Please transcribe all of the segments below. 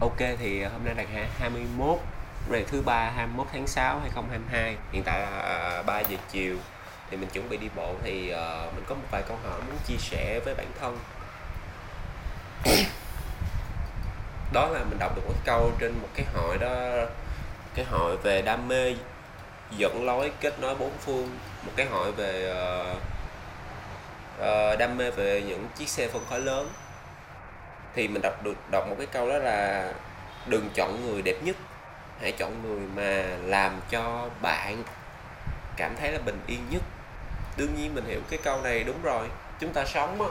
Ok thì hôm nay là ngày 21 Ngày thứ ba 21 tháng 6 2022 Hiện tại là à, 3 giờ chiều. Thì mình chuẩn bị đi bộ Thì uh, mình có một vài câu hỏi muốn chia sẻ với bản thân. Đó là mình đọc được một câu trên một cái hội đó Cái hội về đam mê dẫn lối kết nối bốn phương. Một cái hội về uh, uh, đam mê về những chiếc xe phân khối lớn thì mình đọc được, đọc một cái câu đó là đừng chọn người đẹp nhất, hãy chọn người mà làm cho bạn cảm thấy là bình yên nhất. Đương nhiên mình hiểu cái câu này đúng rồi, chúng ta sống á.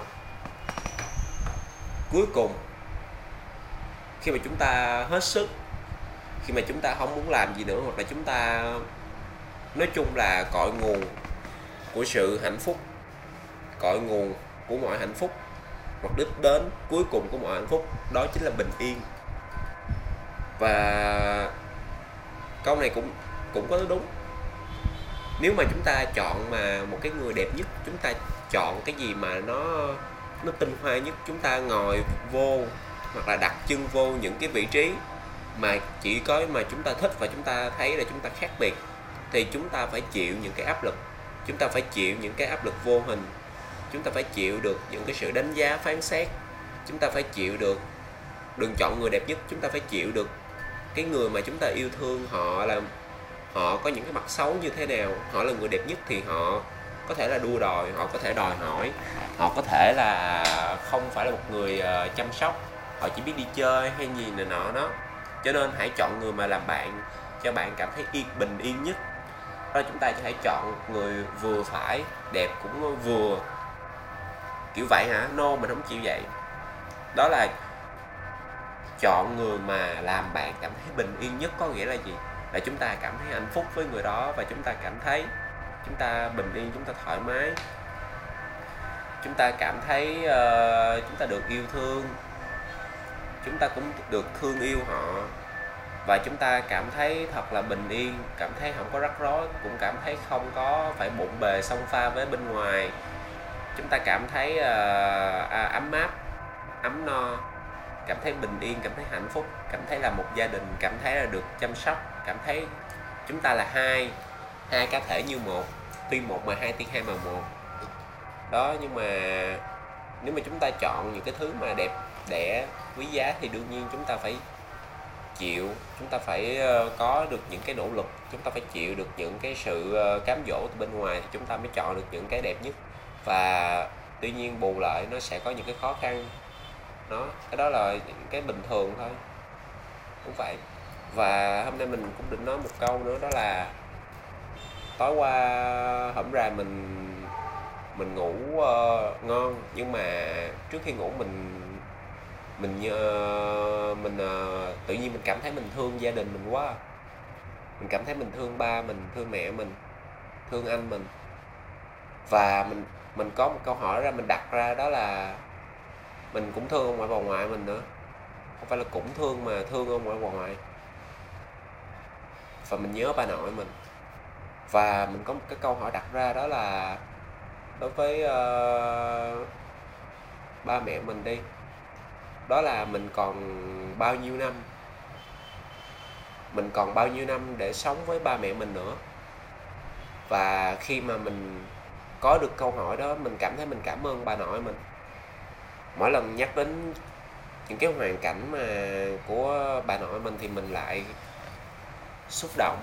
Cuối cùng, khi mà chúng ta hết sức, khi mà chúng ta không muốn làm gì nữa, hoặc là chúng ta nói chung là cội nguồn của sự hạnh phúc, cội nguồn của mọi hạnh phúc hoặc đích đến cuối cùng của mọi hạnh phúc, đó chính là bình yên. Và câu này cũng cũng có đúng. Nếu mà chúng ta chọn mà một cái người đẹp nhất, chúng ta chọn cái gì mà nó nó tinh hoa nhất, chúng ta ngồi vô hoặc là đặt chân vô những cái vị trí mà chỉ có mà chúng ta thích và chúng ta thấy là chúng ta khác biệt, thì chúng ta phải chịu những cái áp lực. Chúng ta phải chịu những cái áp lực vô hình chúng ta phải chịu được những cái sự đánh giá, phán xét. Chúng ta phải chịu được đừng chọn người đẹp nhất. Chúng ta phải chịu được cái người mà chúng ta yêu thương. Họ là, họ có những cái mặt xấu như thế nào. Họ là người đẹp nhất thì họ có thể là đua đòi, họ có thể đòi hỏi. Họ có thể là không phải là một người ờ, chăm sóc. Họ chỉ biết đi chơi hay gì này nọ đó. Cho nên hãy chọn người mà làm bạn, cho bạn cảm thấy yên, bình yên nhất. Đó chúng ta hãy chọn người vừa phải, đẹp cũng vừa kiểu vậy hả? No mình không chịu vậy. Đó là chọn người mà làm bạn cảm thấy bình yên nhất có nghĩa là gì? Là chúng ta cảm thấy hạnh phúc với người đó và chúng ta cảm thấy chúng ta bình yên chúng ta thoải mái. Chúng ta cảm thấy uh, chúng ta được yêu thương. Chúng ta cũng được thương yêu họ. Và chúng ta cảm thấy thật là bình yên cảm thấy không có rắc rối cũng cảm thấy không có phải bụng bề xông pha với bên ngoài chúng ta cảm thấy uh, à, ấm áp ấm no cảm thấy bình yên cảm thấy hạnh phúc cảm thấy là một gia đình cảm thấy là được chăm sóc cảm thấy chúng ta là hai hai cá thể như một tuy một mà hai tuy hai mà một. Đó nhưng mà nếu mà chúng ta chọn những cái thứ mà đẹp đẽ quý giá thì đương nhiên chúng ta phải chịu chúng ta phải ờ, có được những cái nỗ lực chúng ta phải chịu được những cái sự ờ, cám dỗ từ bên ngoài thì chúng ta mới chọn được những cái đẹp nhất và tuy nhiên bù lại nó sẽ có những cái khó khăn. Nó cái đó là cái bình thường thôi. Cũng vậy. Và hôm nay mình cũng định nói một câu nữa đó là tối qua hổm ra mình mình ngủ uh, ngon. Nhưng mà trước khi ngủ mình mình uh, mình uh, tự nhiên mình cảm thấy mình thương gia đình mình quá. Mình cảm thấy mình thương ba mình thương mẹ mình thương anh mình. Và mình mình có một câu hỏi ra mình đặt ra đó là mình cũng thương ông ngoại bà ngoại mình nữa. Không phải là cũng thương mà thương ông ngoại bà ngoại. Và mình nhớ bà nội mình. Và mình có một cái câu hỏi đặt ra đó là đối với uh, ba mẹ mình đi đó là mình còn bao nhiêu năm? Mình còn bao nhiêu năm để sống với ba mẹ mình nữa? Và khi mà mình có được câu hỏi đó mình cảm thấy mình cảm ơn bà nội mình. Mỗi lần nhắc đến những cái hoàn cảnh mà của bà nội mình thì mình lại xúc động.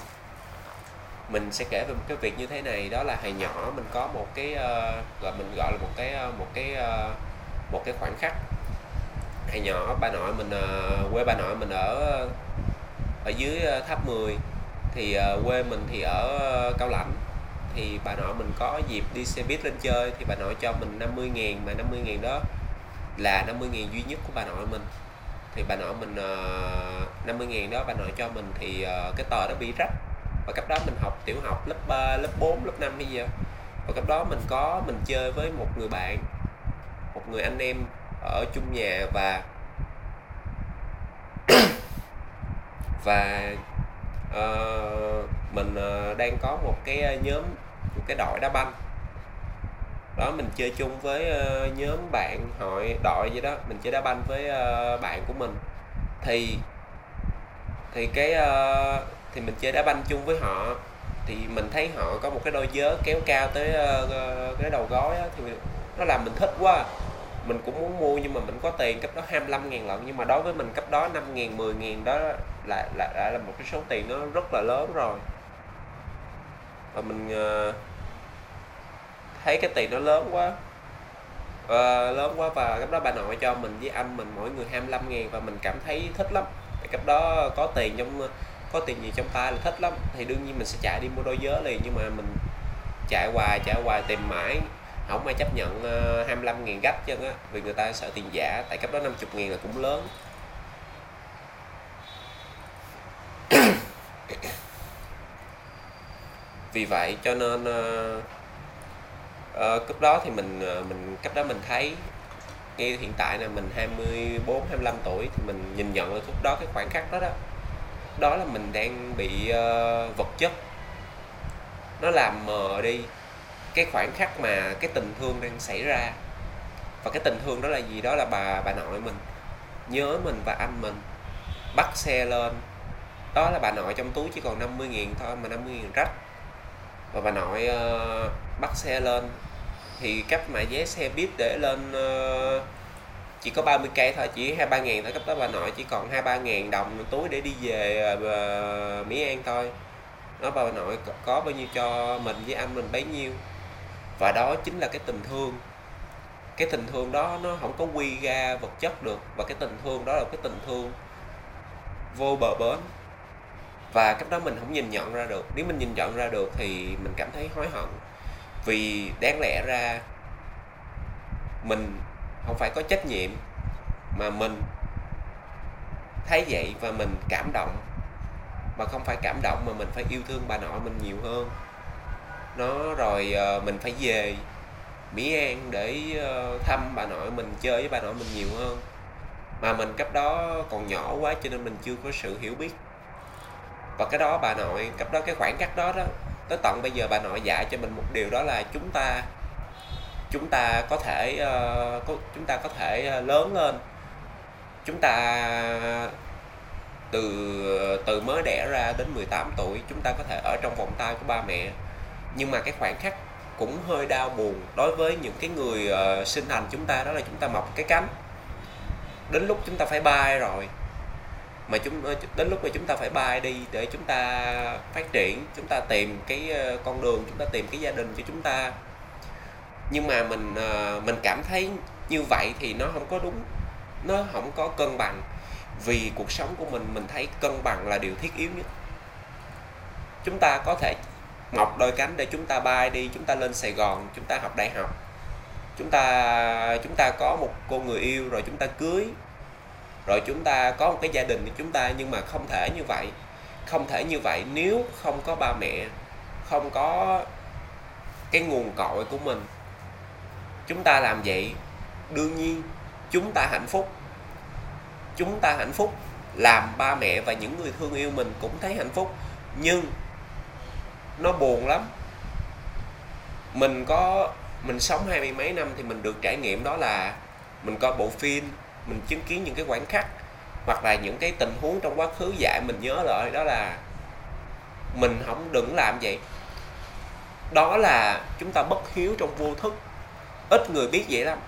Mình sẽ kể về một cái việc như thế này đó là hồi nhỏ mình có một cái uh, gọi mình gọi là một cái uh, một cái uh, một cái khoảnh khắc. Hồi nhỏ bà nội mình uh, quê bà nội mình ở ở dưới uh, tháp 10 thì uh, quê mình thì ở uh, cao lãnh thì bà nội mình có dịp đi xe buýt lên chơi thì bà nội cho mình 50 ngàn mà 50 ngàn đó là 50 ngàn duy nhất của bà nội mình. Thì bà nội mình uh, 50 ngàn đó bà nội cho mình thì uh, cái tờ đó bị rách. Và cấp đó mình học tiểu học lớp 3, lớp 4, lớp 5 bây giờ. Và cấp đó mình có mình chơi với một người bạn một người anh em ở chung nhà và và uh, mình uh, đang có một cái ờ, nhóm một cái đội đá banh. Đó mình chơi chung với uh, nhóm bạn hội đội gì đó mình chơi đá banh với uh, bạn của mình. Thì thì cái uh, thì mình chơi đá banh chung với họ thì mình thấy họ có một cái đôi vớ kéo cao tới uh, cái đầu gối á, thì nó làm mình thích quá à mình cũng muốn mua nhưng mà mình có tiền cấp đó 25 ngàn lận. Nhưng mà đối với mình cấp đó 5 ngàn 10 ngàn đó là, là, là, là một cái số tiền nó rất là lớn rồi. Và mình uh, thấy cái tiền nó lớn quá. Uh, lớn quá và cấp đó bà nội cho mình với anh mình mỗi người 25 ngàn và mình cảm thấy thích lắm. Thì cấp đó có tiền trong có tiền gì trong tay là thích lắm. Thì đương nhiên mình sẽ chạy đi mua đôi giới liền nhưng mà mình chạy hoài chạy hoài tìm mãi không ai chấp nhận ờ, 25 ngàn gấp chân á vì người ta sợ tiền giả tại cấp đó 50 ngàn là cũng lớn. Vì vậy cho nên uh, cấp đó thì mình mình cấp đó mình thấy ngay hiện tại là mình 24 25 tuổi thì mình nhìn nhận là lúc đó cái khoảng khắc đó đó đó là mình đang bị uh, vật chất. Nó làm mờ đi cái khoảng khắc mà cái tình thương đang xảy ra. Và cái tình thương đó là gì? Đó là bà bà nội mình. Nhớ mình và anh mình. Bắt xe lên. Đó là bà nội trong túi chỉ còn 50 nghìn thôi mà 50 nghìn rách. Và bà nội uh, bắt xe lên. Thì cách mà vé xe buýt để lên uh, chỉ có 30 cây thôi chỉ hai ba ngàn thôi. Cấp đó bà nội chỉ còn hai ba ngàn đồng túi để đi về uh, Mỹ An thôi. Nó bà nội có bao nhiêu cho mình với anh mình bấy nhiêu và đó chính là cái tình thương. Cái tình thương đó nó không có quy ra vật chất được và cái tình thương đó là cái tình thương vô bờ bến. Và cách đó mình không nhìn nhận ra được. Nếu mình nhìn nhận ra được thì mình cảm thấy hối hận. Vì đáng lẽ ra mình không phải có trách nhiệm mà mình thấy vậy và mình cảm động. Mà không phải cảm động mà mình phải yêu thương bà nội mình nhiều hơn nó rồi uh, mình phải về Mỹ An để uh, thăm bà nội mình chơi với bà nội mình nhiều hơn. Mà mình cấp đó còn nhỏ quá cho nên mình chưa có sự hiểu biết. Và cái đó bà nội cấp đó cái khoảng cách đó đó tới tận bây giờ bà nội dạy cho mình một điều đó là chúng ta chúng ta có thể uh, có, chúng ta có thể uh, lớn lên. Chúng ta từ từ mới đẻ ra đến 18 tuổi chúng ta có thể ở trong vòng tay của ba mẹ nhưng mà cái khoảng khắc cũng hơi đau buồn đối với những cái người uh, sinh thành chúng ta đó là chúng ta mọc cái cánh. Đến lúc chúng ta phải bay rồi mà chúng ờ, đến lúc mà chúng ta phải bay đi để chúng ta phát triển chúng ta tìm cái ờ, con đường chúng ta tìm cái gia đình cho chúng ta. Nhưng mà mình mình cảm thấy như vậy thì nó không có đúng nó không có cân bằng. Vì cuộc sống của mình mình thấy cân bằng là điều thiết yếu nhất. Chúng ta có thể mọc đôi cánh để chúng ta bay đi, chúng ta lên Sài Gòn, chúng ta học đại học. Chúng ta chúng ta có một cô người yêu rồi chúng ta cưới. Rồi chúng ta có một cái gia đình của chúng ta, nhưng mà không thể như vậy. Không thể như vậy nếu không có ba mẹ, không có cái nguồn cội của mình. Chúng ta làm vậy, đương nhiên chúng ta hạnh phúc. Chúng ta hạnh phúc, làm ba mẹ và những người thương yêu mình cũng thấy hạnh phúc. Nhưng nó buồn lắm. Mình có, mình sống hai mươi mấy năm thì mình được trải nghiệm đó là mình coi bộ phim, mình chứng kiến những cái khoảnh khắc hoặc là những cái tình huống trong quá khứ dạy mình nhớ lại, đó là mình không đừng làm vậy. Đó là chúng ta bất hiếu trong vô thức. Ít người biết vậy lắm.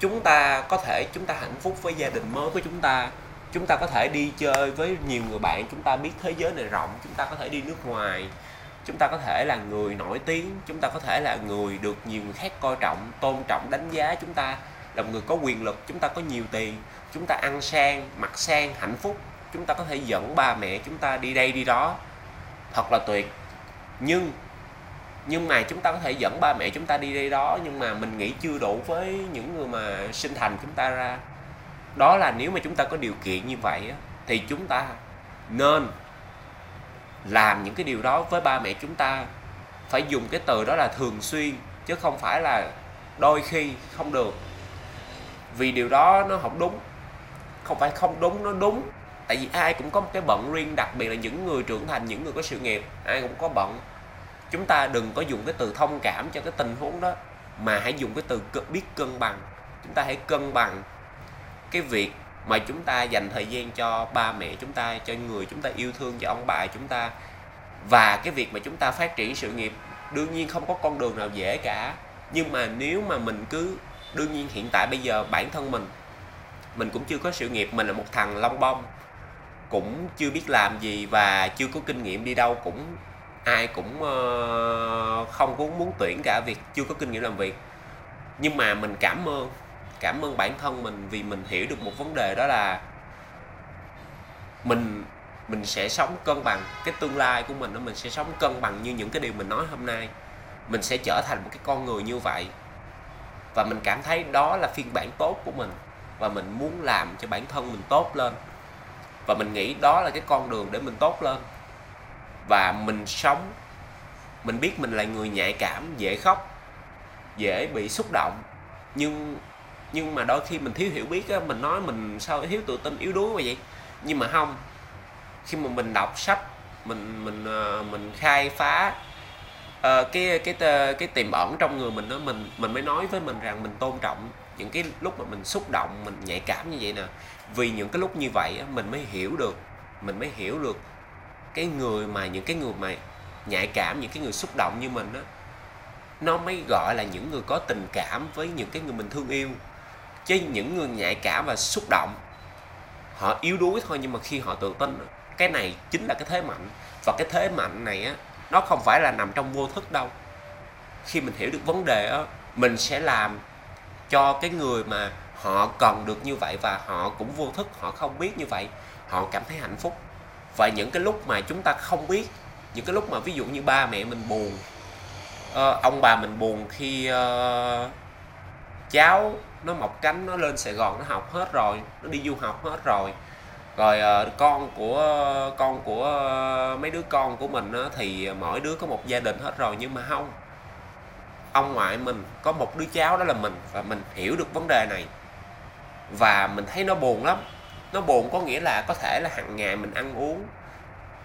Chúng ta có thể, chúng ta hạnh phúc với gia đình mới của chúng ta. Chúng ta có thể đi chơi với nhiều người bạn, chúng ta biết thế giới này rộng, chúng ta có thể đi nước ngoài chúng ta có thể là người nổi tiếng chúng ta có thể là người được nhiều người khác coi trọng tôn trọng đánh giá chúng ta là một người có quyền lực chúng ta có nhiều tiền chúng ta ăn sang mặc sang hạnh phúc chúng ta có thể dẫn ba mẹ chúng ta đi đây đi đó thật là tuyệt nhưng nhưng mà chúng ta có thể dẫn ba mẹ chúng ta đi đây đó nhưng mà mình nghĩ chưa đủ với những người mà sinh thành chúng ta ra đó là nếu mà chúng ta có điều kiện như vậy thì chúng ta nên làm những cái điều đó với ba mẹ chúng ta, phải dùng cái từ đó là thường xuyên, chứ không phải là đôi khi không được. Vì điều đó nó không đúng, không phải không đúng, nó đúng. Tại vì ai cũng có một cái bận riêng, đặc biệt là những người trưởng thành, những người có sự nghiệp, ai cũng có bận. Chúng ta đừng có dùng cái từ thông cảm cho cái tình huống đó, mà hãy dùng cái từ biết cân bằng. Chúng ta hãy cân bằng cái việc mà chúng ta dành thời gian cho ba mẹ chúng ta cho người chúng ta yêu thương cho ông bà chúng ta. Và cái việc mà chúng ta phát triển sự nghiệp đương nhiên không có con đường nào dễ cả. Nhưng mà nếu mà mình cứ đương nhiên hiện tại bây giờ bản thân mình mình cũng chưa có sự nghiệp mình là một thằng long bông cũng chưa biết làm gì và chưa có kinh nghiệm đi đâu cũng ai cũng uh, không có muốn tuyển cả việc chưa có kinh nghiệm làm việc. Nhưng mà mình cảm ơn cảm ơn bản thân mình vì mình hiểu được một vấn đề đó là mình mình sẽ sống cân bằng, cái tương lai của mình đó mình sẽ sống cân bằng như những cái điều mình nói hôm nay. Mình sẽ trở thành một cái con người như vậy. Và mình cảm thấy đó là phiên bản tốt của mình và mình muốn làm cho bản thân mình tốt lên. Và mình nghĩ đó là cái con đường để mình tốt lên. Và mình sống, mình biết mình là người nhạy cảm, dễ khóc, dễ bị xúc động. Nhưng nhưng mà đôi khi mình thiếu hiểu biết á mình nói mình sao thiếu tự tin yếu đuối mà vậy? Nhưng mà không khi mà mình đọc sách mình mình ờ, mình khai phá uh, cái cái ờ, cái tiềm ẩn trong người mình đó mình mình mới nói với mình rằng mình tôn trọng những cái lúc mà mình xúc động mình nhạy cảm như vậy nè. Vì những cái lúc như vậy á, mình mới hiểu được mình mới hiểu được cái người mà những cái người mà nhạy cảm những cái người xúc động như mình á nó mới gọi là những người có tình cảm với những cái người mình thương yêu chứ những người nhạy cảm và xúc động. Họ yếu đuối thôi nhưng mà khi họ tự tin cái này chính là cái thế mạnh. Và cái thế mạnh này á nó không phải là nằm trong vô thức đâu. Khi mình hiểu được vấn đề á mình sẽ làm cho cái người mà họ cần được như vậy và họ cũng vô thức họ không biết như vậy họ cảm thấy hạnh phúc. Và những cái lúc mà chúng ta không biết những cái lúc mà ví dụ như ba mẹ mình buồn uh, ông bà mình buồn khi uh, cháu nó mọc cánh, nó lên Sài Gòn, nó học hết rồi, nó đi du học hết rồi. Rồi ờ, con của con của ờ, mấy đứa con của mình thì mỗi đứa có một gia đình hết rồi, nhưng mà không. Ông ngoại mình có một đứa cháu đó là mình, và mình hiểu được vấn đề này. Và mình thấy nó buồn lắm. Nó buồn có nghĩa là có thể là hàng ngày mình ăn uống,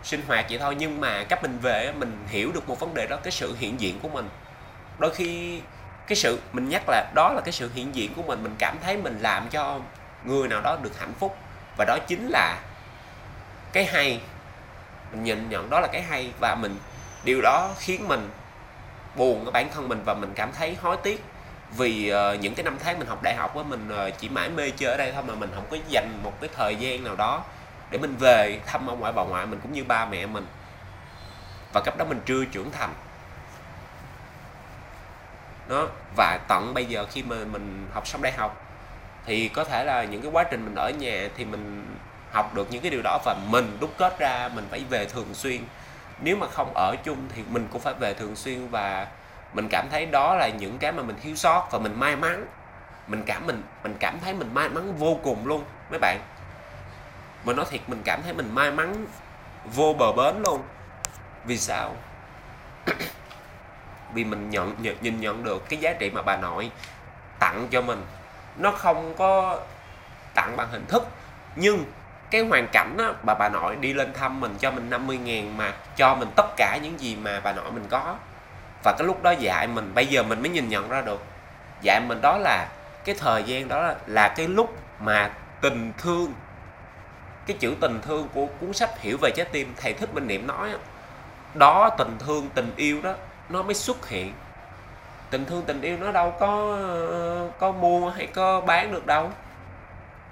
sinh hoạt vậy thôi, nhưng mà cách mình về mình hiểu được một vấn đề đó, cái sự hiện diện của mình. Đôi khi cái sự mình nhắc là đó là cái sự hiện diện của mình mình cảm thấy mình làm cho người nào đó được hạnh phúc. Và đó chính là cái hay. Mình nhìn nhận đó là cái hay và mình điều đó khiến mình buồn ở bản thân mình và mình cảm thấy hối tiếc vì uh, những cái năm tháng mình học đại học á mình uh, chỉ mãi mê chơi ở đây thôi mà mình không có dành một cái thời gian nào đó để mình về thăm ông ngoại bà ngoại mình cũng như ba mẹ mình. Và cấp đó mình chưa trưởng thành đó. Và tận bây giờ khi mà mình học xong đại học, thì có thể là những cái quá trình mình ở nhà thì mình học được những cái điều đó và mình đúc kết ra mình phải về thường xuyên. Nếu mà không ở chung thì mình cũng phải về thường xuyên và mình cảm thấy đó là những cái mà mình thiếu sót và mình may mắn. Mình cảm mình mình cảm thấy mình may mắn vô cùng luôn, mấy bạn. Mình nói thiệt, mình cảm thấy mình may mắn vô bờ bến luôn. Vì sao? Vì mình nhận, nhận nhìn nhận được cái giá trị mà bà nội tặng cho mình. Nó không có tặng bằng hình thức nhưng cái hoàn cảnh đó bà bà nội đi lên thăm mình cho mình 50 ngàn mà cho mình tất cả những gì mà bà nội mình có. Và cái lúc đó dạy mình bây giờ mình mới nhìn nhận ra được. Dạy mình đó là cái thời gian đó là, là cái lúc mà tình thương cái chữ tình thương của cuốn sách hiểu về trái tim thầy thích minh niệm nói đó tình thương tình yêu đó nó mới xuất hiện. Tình thương, tình yêu nó đâu có có mua hay có bán được đâu.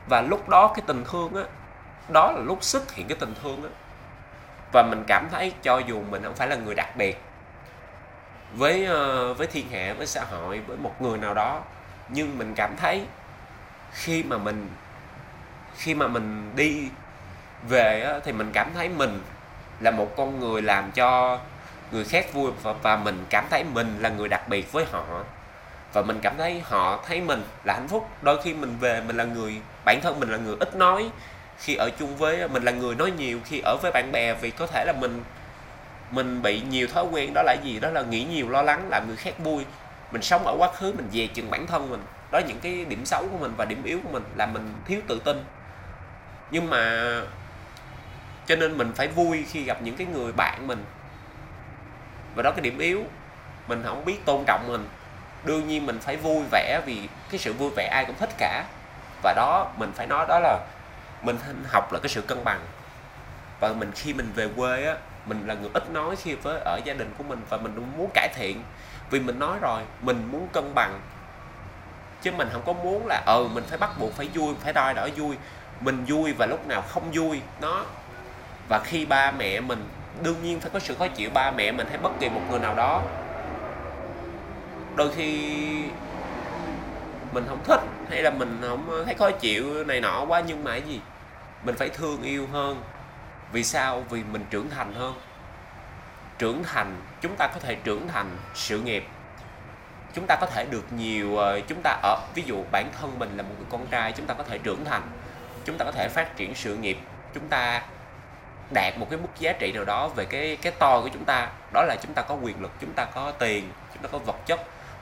Và lúc đó cái tình thương á, đó là lúc xuất hiện cái tình thương á. Và mình cảm thấy cho dù mình không phải là người đặc biệt với ờ, với thiên hạ, với xã hội, với một người nào đó, nhưng mình cảm thấy khi mà mình, khi mà mình đi về thì mình cảm thấy mình là một con người làm cho người khác vui và, và mình cảm thấy mình là người đặc biệt với họ. Và mình cảm thấy họ thấy mình là hạnh phúc. Đôi khi mình về mình là người bản thân mình là người ít nói khi ở chung với mình là người nói nhiều khi ở với bạn bè vì có thể là mình mình bị nhiều thói quen đó là gì? Đó là nghĩ nhiều lo lắng làm người khác vui. Mình sống ở quá khứ mình về chừng bản thân mình. Đó là những cái điểm xấu của mình và điểm yếu của mình là mình thiếu tự tin. Nhưng mà cho nên mình phải vui khi gặp những cái người bạn mình và đó cái điểm yếu. Mình không biết tôn trọng mình. Đương nhiên mình phải vui vẻ vì cái sự vui vẻ ai cũng thích cả. Và đó, mình phải nói đó là mình học là cái sự cân bằng. Và mình khi mình về quê á, mình là người ít nói khi với, ở gia đình của mình và mình muốn cải thiện. Vì mình nói rồi, mình muốn cân bằng. Chứ mình không có muốn là ừ mình phải bắt buộc phải vui, phải đòi đòi vui. Mình vui và lúc nào không vui, nó. Và khi ba mẹ mình đương nhiên phải có sự khó chịu, ba mẹ mình hay bất kỳ một người nào đó. Đôi khi mình không thích hay là mình không thấy khó chịu này nọ quá, nhưng mà cái gì? Mình phải thương yêu hơn. Vì sao? Vì mình trưởng thành hơn. Trưởng thành, chúng ta có thể trưởng thành sự nghiệp. Chúng ta có thể được nhiều ờ, chúng ta ở, ví dụ bản thân mình là một người con trai, chúng ta có thể trưởng thành. Chúng ta có thể phát triển sự nghiệp. Chúng ta đạt một cái mức giá trị nào đó về cái cái to của chúng ta. Đó là chúng ta có quyền lực, chúng ta có tiền, chúng ta có vật chất,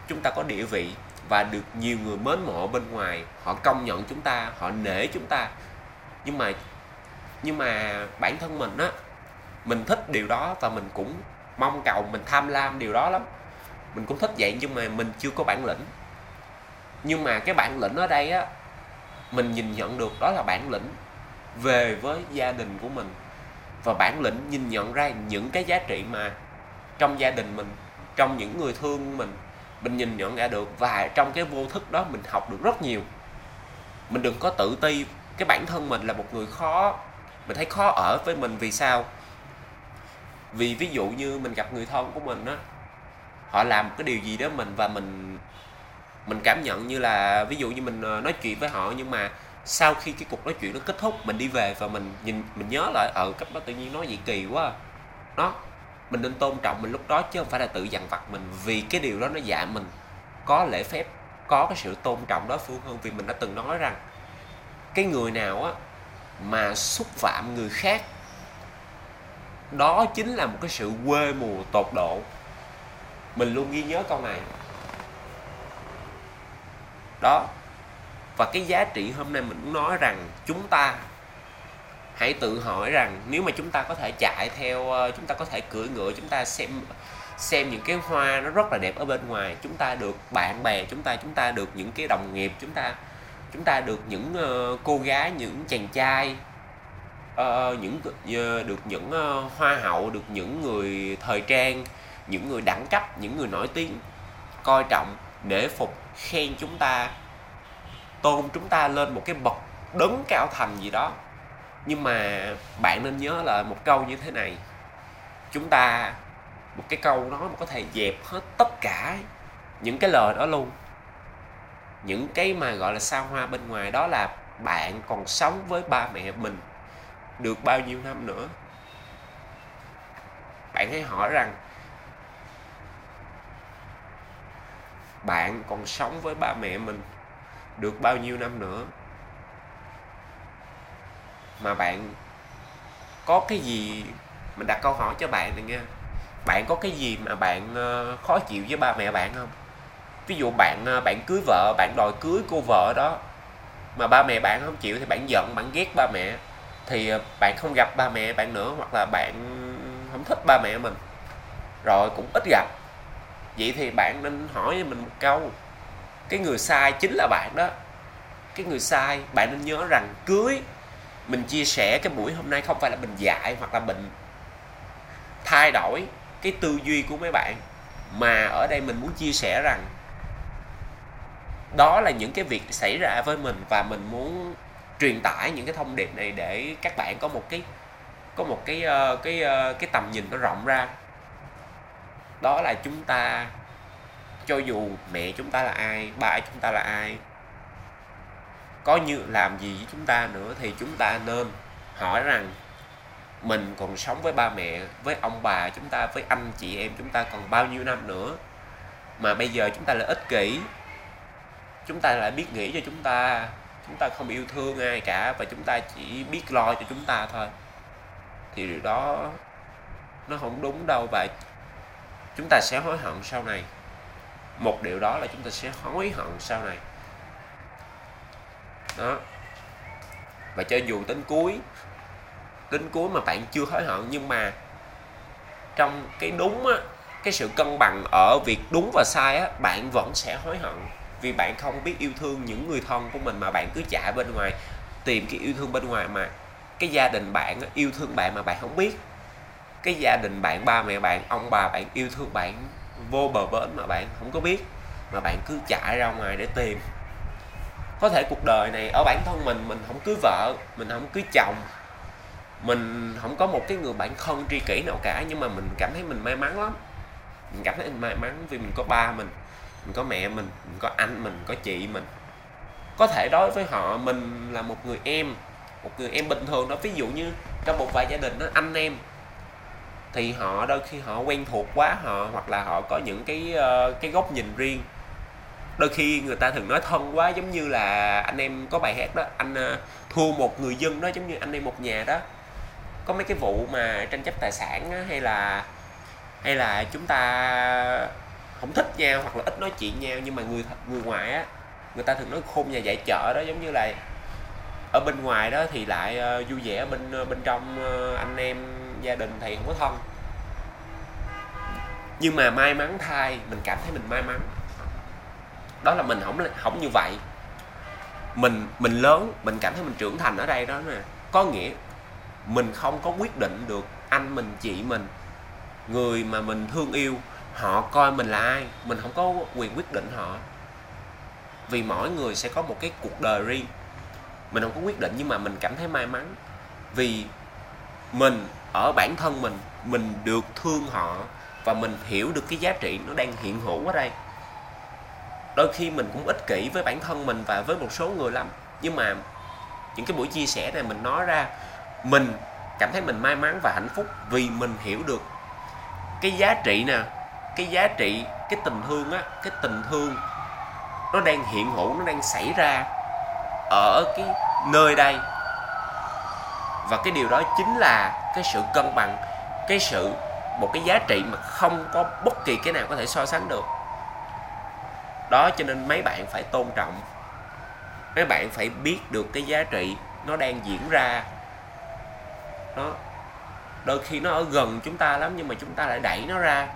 chúng ta có địa vị và được nhiều người mến mộ bên ngoài. Họ công nhận chúng ta, họ nể chúng ta. Nhưng mà nhưng mà bản thân mình á, mình thích điều đó và mình cũng mong cầu, mình tham lam điều đó lắm. Mình cũng thích vậy nhưng mà mình chưa có bản lĩnh. Nhưng mà cái bản lĩnh ở đây á, mình nhìn nhận được đó là bản lĩnh về với gia đình của mình và bản lĩnh nhìn nhận ra những cái giá trị mà trong gia đình mình, trong những người thương mình mình nhìn nhận ra được và trong cái vô thức đó mình học được rất nhiều. Mình đừng có tự ti, cái bản thân mình là một người khó, mình thấy khó ở với mình vì sao? Vì ví dụ như mình gặp người thân của mình á, họ làm cái điều gì đó mình và mình mình cảm nhận như là ví dụ như mình ờ, nói chuyện với họ nhưng mà sau khi cái cuộc nói chuyện nó kết thúc, mình đi về và mình nhìn, mình nhớ lại ở cách cấp đó tự nhiên nói gì kỳ quá. Nó mình nên tôn trọng mình lúc đó chứ không phải là tự dằn vặt mình vì cái điều đó nó dạ mình. Có lễ phép, có cái sự tôn trọng đối phương hơn vì mình đã từng nói rằng cái người nào á mà xúc phạm người khác, đó chính là một cái sự quê mùa tột độ. Mình luôn ghi nhớ câu này. Đó và cái giá trị hôm nay mình muốn nói rằng chúng ta hãy tự hỏi rằng nếu mà chúng ta có thể chạy theo ờ, chúng ta có thể cưỡi ngựa chúng ta xem xem những cái hoa nó rất là đẹp ở bên ngoài chúng ta được bạn bè chúng ta chúng ta được những cái đồng nghiệp chúng ta chúng ta được những uh, cô gái những chàng trai uh, những uh, được những uh, hoa hậu được những người thời trang những người đẳng cấp những người nổi tiếng coi trọng để phục khen chúng ta tôn chúng ta lên một cái bậc đấng cao thành gì đó. Nhưng mà bạn nên nhớ là một câu như thế này. Chúng ta, một cái câu đó mà có thể dẹp hết tất cả những cái lời đó luôn. Những cái mà gọi là sao hoa bên ngoài đó là bạn còn sống với ba mẹ mình được bao nhiêu năm nữa. Bạn hãy hỏi rằng, bạn còn sống với ba mẹ mình được bao nhiêu năm nữa. Mà bạn có cái gì, mình đặt câu hỏi cho bạn này nha. Bạn có cái gì mà bạn ờ, khó chịu với ba mẹ bạn không? Ví dụ bạn ờ, bạn cưới vợ, bạn đòi cưới cô vợ đó, mà ba mẹ bạn không chịu thì bạn giận, bạn ghét ba mẹ. Thì ờ, bạn không gặp ba mẹ bạn nữa hoặc là bạn không thích ba mẹ mình, rồi cũng ít gặp. Vậy thì bạn nên hỏi mình một câu cái người sai chính là bạn đó. Cái người sai, bạn nên nhớ rằng cưới, mình chia sẻ cái buổi hôm nay không phải là mình dạy hoặc là mình thay đổi cái tư duy của mấy bạn, mà ở đây mình muốn chia sẻ rằng đó là những cái việc xảy ra với mình và mình muốn truyền tải những cái thông điệp này để các bạn có một cái, có một cái ờ, cái cái cái tầm nhìn nó rộng ra. Đó là chúng ta cho dù mẹ chúng ta là ai ba chúng ta là ai có như làm gì với chúng ta nữa thì chúng ta nên hỏi rằng mình còn sống với ba mẹ với ông bà chúng ta với anh chị em chúng ta còn bao nhiêu năm nữa mà bây giờ chúng ta lại ích kỷ chúng ta lại biết nghĩ cho chúng ta chúng ta không yêu thương ai cả và chúng ta chỉ biết lo cho chúng ta thôi thì điều đó nó không đúng đâu và chúng ta sẽ hối hận sau này một điều đó là chúng ta sẽ hối hận sau này. Đó. Và cho dù đến cuối đến cuối mà bạn chưa hối hận, nhưng mà trong cái đúng á, cái sự cân bằng ở việc đúng và sai á, bạn vẫn sẽ hối hận. Vì bạn không biết yêu thương những người thân của mình mà bạn cứ chạy bên ngoài, tìm cái yêu thương bên ngoài mà cái gia đình bạn yêu thương bạn mà bạn không biết. Cái gia đình bạn, ba mẹ bạn, ông bà bạn yêu thương bạn vô bờ bến mà bạn không có biết, mà bạn cứ chạy ra ngoài để tìm. Có thể cuộc đời này ở bản thân mình mình không cưới vợ, mình không cưới chồng, mình không có một cái người bạn thân tri kỷ nào cả, nhưng mà mình cảm thấy mình may mắn lắm. Mình cảm thấy mình may mắn vì mình có ba mình mình có mẹ mình mình có anh mình, có chị mình. Có thể đối với họ, mình là một người em, một người em bình thường đó. Ví dụ như trong một vài gia đình đó, anh em thì họ đôi khi họ quen thuộc quá họ hoặc là họ có những cái uh, cái góc nhìn riêng. Đôi khi người ta thường nói thân quá giống như là anh em có bài hát đó anh uh, thua một người dân đó giống như anh em một nhà đó. Có mấy cái vụ mà tranh chấp tài sản đó, hay là hay là chúng ta không thích nhau hoặc là ít nói chuyện nhau nhưng mà người người ngoài á người ta thường nói khôn nhà dạy chợ đó giống như là ở bên ngoài đó thì lại uh, vui vẻ bên uh, bên trong uh, anh em gia đình thì không có thân. Nhưng mà may mắn thay, mình cảm thấy mình may mắn. Đó là mình không không như vậy. Mình mình lớn, mình cảm thấy mình trưởng thành ở đây đó nè. Có nghĩa mình không có quyết định được anh mình, chị mình, người mà mình thương yêu, họ coi mình là ai. Mình không có quyền quyết định họ. Vì mỗi người sẽ có một cái cuộc đời riêng. Mình không có quyết định nhưng mà mình cảm thấy may mắn. Vì mình ở bản thân mình mình được thương họ và mình hiểu được cái giá trị nó đang hiện hữu ở đây. Đôi khi mình cũng ích kỷ với bản thân mình và với một số người lắm. Nhưng mà những cái buổi chia sẻ này mình nói ra, mình cảm thấy mình may mắn và hạnh phúc vì mình hiểu được cái giá trị nè, cái giá trị, cái tình thương á, cái tình thương nó đang hiện hữu, nó đang xảy ra ở cái nơi đây và cái điều đó chính là cái sự cân bằng, cái sự, một cái giá trị mà không có bất kỳ cái nào có thể so sánh được. Đó, cho nên mấy bạn phải tôn trọng. Mấy bạn phải biết được cái giá trị nó đang diễn ra. Nó, đôi khi nó ở gần chúng ta lắm nhưng mà chúng ta lại đẩy nó ra.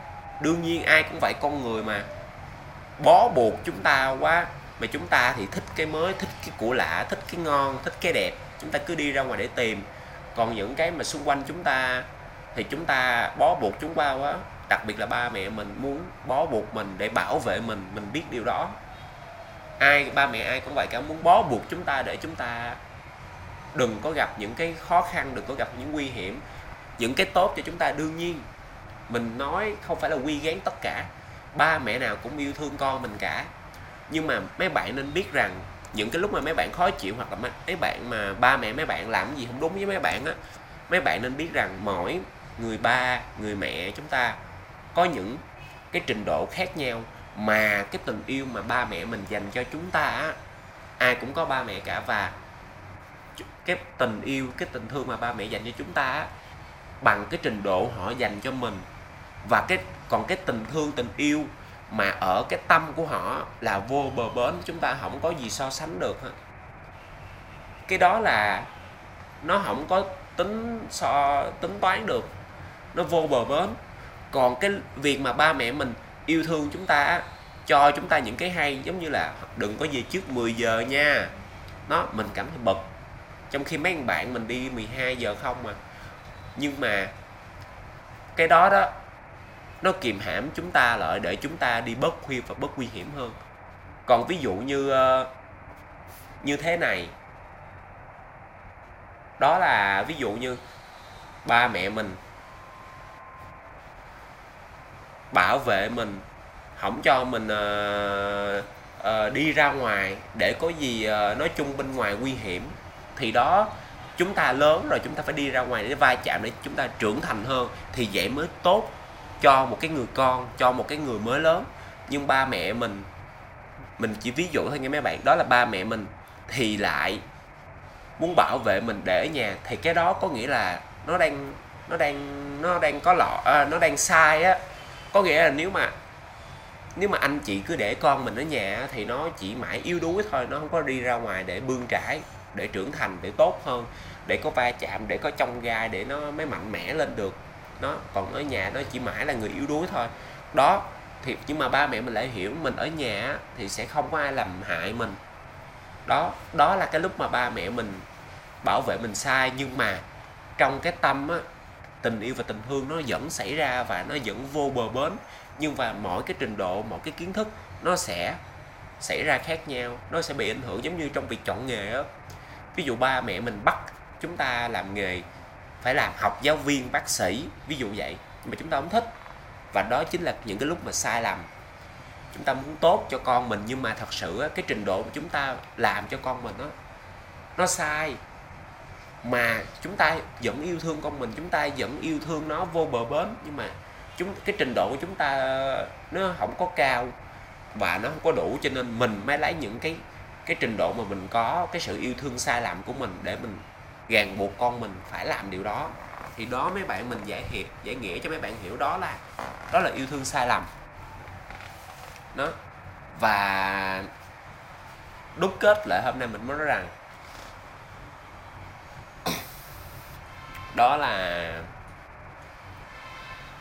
Đương nhiên ai cũng vậy con người mà. Bó buộc chúng ta quá mà chúng ta thì thích cái mới, thích cái của lạ, thích cái ngon, thích cái đẹp. Chúng ta cứ đi ra ngoài để tìm còn những cái mà xung quanh chúng ta thì chúng ta bó buộc chúng qua quá. Đặc biệt là ba mẹ mình muốn bó buộc mình để bảo vệ mình mình biết điều đó. Ai, ba mẹ ai cũng vậy cả, muốn bó buộc chúng ta để chúng ta đừng có gặp những cái khó khăn, đừng có gặp những nguy hiểm. Những cái tốt cho chúng ta đương nhiên. Mình nói không phải là quy gán tất cả. Ba mẹ nào cũng yêu thương con mình cả. Nhưng mà mấy bạn nên biết rằng những cái lúc mà mấy bạn khó chịu hoặc là mấy bạn mà ba mẹ mấy bạn làm gì không đúng với mấy bạn á, mấy bạn nên biết rằng mỗi người ba, người mẹ chúng ta có những cái trình độ khác nhau mà cái tình yêu mà ba mẹ mình dành cho chúng ta á, ai cũng có ba mẹ cả và cái tình yêu, cái tình thương mà ba mẹ dành cho chúng ta á, bằng cái trình độ họ dành cho mình và cái, còn cái tình thương, tình yêu mà ở cái tâm của họ là vô bờ bến, chúng ta không có gì so sánh được hết. Cái đó là nó không có tính so, tính toán được. Nó vô bờ bến. Còn cái việc mà ba mẹ mình yêu thương chúng ta, cho chúng ta những cái hay, giống như là đừng có về trước 10 giờ nha. Nó, mình cảm thấy bực. Trong khi mấy bạn mình đi 12 giờ không mà nhưng mà cái đó đó nó kìm hãm chúng ta lại để chúng ta đi bớt khuya và bớt nguy hiểm hơn. Còn ví dụ như ờ, như thế này. Đó là ví dụ như ba mẹ mình bảo vệ mình không cho mình uh, uh, đi ra ngoài để có gì uh, nói chung bên ngoài nguy hiểm. Thì đó chúng ta lớn rồi chúng ta phải đi ra ngoài để va chạm để chúng ta trưởng thành hơn thì vậy mới tốt cho một cái người con cho một cái người mới lớn. Nhưng ba mẹ mình mình chỉ ví dụ thôi nghe mấy bạn. Đó là ba mẹ mình thì lại muốn bảo vệ mình để ở nhà. Thì cái đó có nghĩa là nó đang nó đang nó đang có lọ à, nó đang sai á. Có nghĩa là nếu mà nếu mà anh chị cứ để con mình ở nhà thì nó chỉ mãi yếu đuối thôi. Nó không có đi ra ngoài để bươn trải để trưởng thành để tốt hơn để có va chạm để có trong gai để nó mới mạnh mẽ lên được nó còn ở nhà nó chỉ mãi là người yếu đuối thôi. Đó thì nhưng mà ba mẹ mình lại hiểu mình ở nhà thì sẽ không có ai làm hại mình. Đó đó là cái lúc mà ba mẹ mình bảo vệ mình sai nhưng mà trong cái tâm á tình yêu và tình thương nó vẫn xảy ra và nó vẫn vô bờ bến. Nhưng mà mỗi cái trình độ mỗi cái kiến thức nó sẽ xảy ra khác nhau nó sẽ bị ảnh hưởng giống như trong việc chọn nghề á. Ví dụ ba mẹ mình bắt chúng ta làm nghề phải làm học giáo viên, bác sĩ, ví dụ vậy. Nhưng mà chúng ta không thích. Và đó chính là những cái lúc mà sai lầm. Chúng ta muốn tốt cho con mình, nhưng mà thật sự cái trình độ mà chúng ta làm cho con mình nó nó sai. Mà chúng ta vẫn yêu thương con mình, chúng ta vẫn yêu thương nó vô bờ bến, nhưng mà chúng, cái trình độ của chúng ta, nó không có cao và nó không có đủ, cho nên mình mới lấy những cái cái trình độ mà mình có, cái sự yêu thương sai lầm của mình để mình ràng buộc con mình phải làm điều đó, thì đó mấy bạn mình giải hiệp giải nghĩa cho mấy bạn hiểu đó là đó là yêu thương sai lầm. Đó. Và đúc kết lại hôm nay mình mới nói rằng, đó là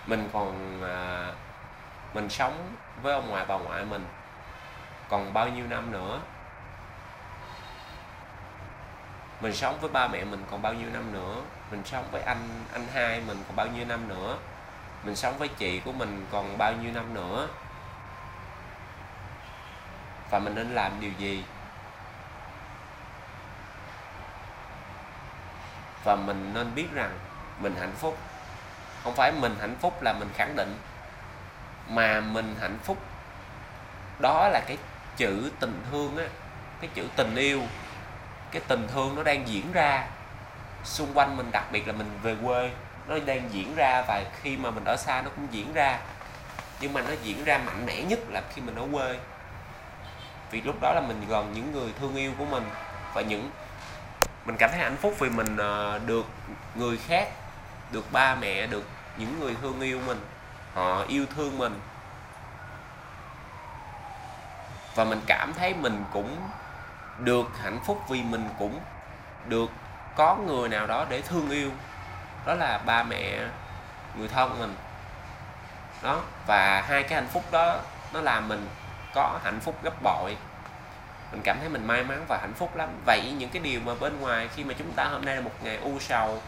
mình còn à, mình sống với ông ngoại bà ngoại mình còn bao nhiêu năm nữa mình sống với ba mẹ mình còn bao nhiêu năm nữa? Mình sống với anh anh hai mình còn bao nhiêu năm nữa? Mình sống với chị của mình còn bao nhiêu năm nữa? Và mình nên làm điều gì? Và mình nên biết rằng mình hạnh phúc. Không phải mình hạnh phúc là mình khẳng định, mà mình hạnh phúc. Đó là cái chữ tình thương á, cái chữ tình yêu cái tình thương nó đang diễn ra xung quanh mình, đặc biệt là mình về quê, nó đang diễn ra và khi mà mình ở xa nó cũng diễn ra. Nhưng mà nó diễn ra mạnh mẽ nhất là khi mình ở quê. Vì lúc đó là mình gần những người thương yêu của mình và những, mình cảm thấy hạnh phúc vì mình ờ, được người khác, được ba mẹ, được những người thương yêu mình. Họ yêu thương mình. Và mình cảm thấy mình cũng được hạnh phúc vì mình cũng được có người nào đó để thương yêu. Đó là ba mẹ, người thân mình. Đó, và hai cái hạnh phúc đó, nó làm mình có hạnh phúc gấp bội. Mình cảm thấy mình may mắn và hạnh phúc lắm. Vậy những cái điều mà bên ngoài khi mà chúng ta hôm nay là một ngày u sầu,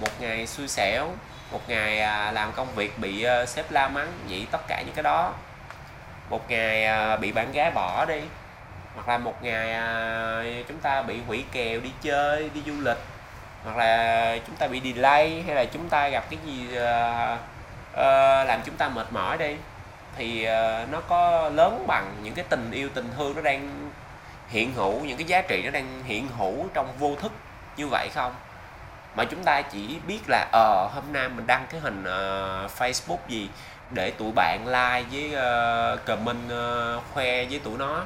một ngày xui xẻo, một ngày à, làm công việc bị ờ, sếp la mắng, vậy tất cả những cái đó, một ngày à, bị bạn gái bỏ đi hoặc là một ngày à, chúng ta bị hủy kèo đi chơi đi du lịch. Hoặc là chúng ta bị delay hay là chúng ta gặp cái gì à, à, làm chúng ta mệt mỏi đi thì nó có lớn bằng những cái tình yêu tình thương nó đang hiện hữu những cái giá trị nó đang hiện hữu trong vô thức như vậy không? Mà chúng ta chỉ biết là ờ uh, hôm nay mình đăng cái hình uh, Facebook gì để tụi bạn like với uh, comment uh, khoe với tụi nó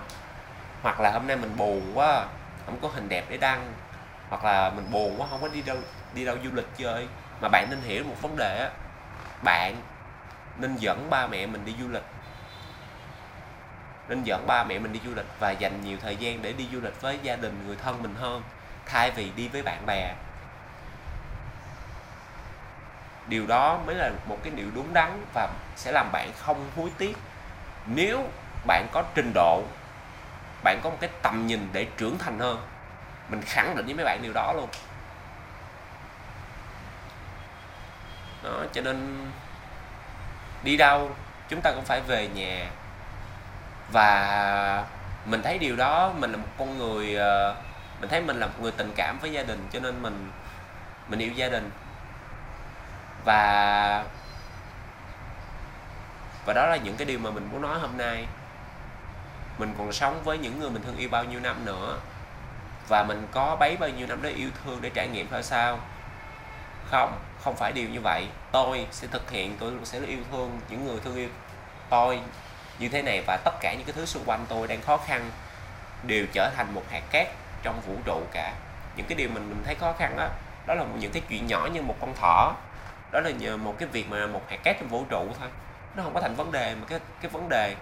hoặc là hôm nay mình buồn quá, không có hình đẹp để đăng, hoặc là mình buồn quá, không có đi đâu đi đâu du lịch chơi, mà bạn nên hiểu một vấn đề á, bạn nên dẫn ba mẹ mình đi du lịch. Nên dẫn ba mẹ mình đi du lịch và dành nhiều thời gian để đi du lịch với gia đình, người thân mình hơn, thay vì đi với bạn bè. Điều đó mới là một cái điều đúng đắn và sẽ làm bạn không hối tiếc. Nếu bạn có trình độ bạn có một cái tầm nhìn để trưởng thành hơn. Mình khẳng định với mấy bạn điều đó luôn. Đó, cho nên đi đâu chúng ta cũng phải về nhà. Và mình thấy điều đó, mình là một con người ờ, mình thấy mình là một người tình cảm với gia đình, cho nên mình mình yêu gia đình. Và và đó là những cái điều mà mình muốn nói hôm nay mình còn sống với những người mình thương yêu bao nhiêu năm nữa. Và mình có bấy bao nhiêu năm để yêu thương, để trải nghiệm thôi sao? Không không phải điều như vậy. Tôi sẽ thực hiện, tôi sẽ yêu thương những người thương yêu tôi như thế này và tất cả những cái thứ xung quanh tôi đang khó khăn đều trở thành một hạt cát trong vũ trụ cả. Những cái điều mình mình thấy khó khăn đó đó là những cái chuyện nhỏ như một con thỏ. Đó là nhờ một cái việc mà một hạt cát trong vũ trụ thôi. Nó không có thành vấn đề mà cái cái vấn đề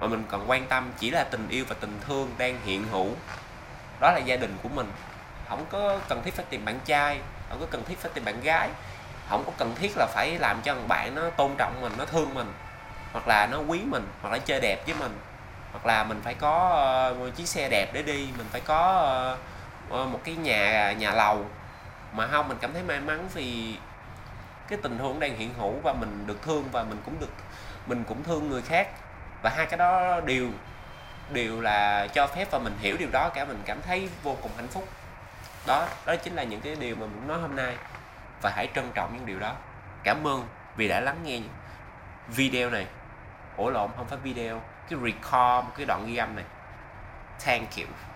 mà mình cần quan tâm chỉ là tình yêu và tình thương đang hiện hữu. Đó là gia đình của mình. Không có cần thiết phải tìm bạn trai không có cần thiết phải tìm bạn gái. Không có cần thiết là phải làm cho thằng bạn nó tôn trọng mình nó thương mình hoặc là nó quý mình hoặc là chơi đẹp với mình. Hoặc là mình phải có uh, chiếc xe đẹp để đi mình phải có uh, một cái nhà nhà lầu. Mà không mình cảm thấy may mắn vì cái tình huống đang hiện hữu và mình được thương và mình cũng được mình cũng thương người khác và hai cái đó đều đều là cho phép và mình hiểu điều đó cả, mình cảm thấy vô cùng hạnh phúc. Đó đó chính là những cái điều mà mình nói hôm nay. Và hãy trân trọng những điều đó. Cảm ơn vì đã lắng nghe video này. Ủa lộn, không phải video, cái record một cái đoạn ghi âm này. Thank you.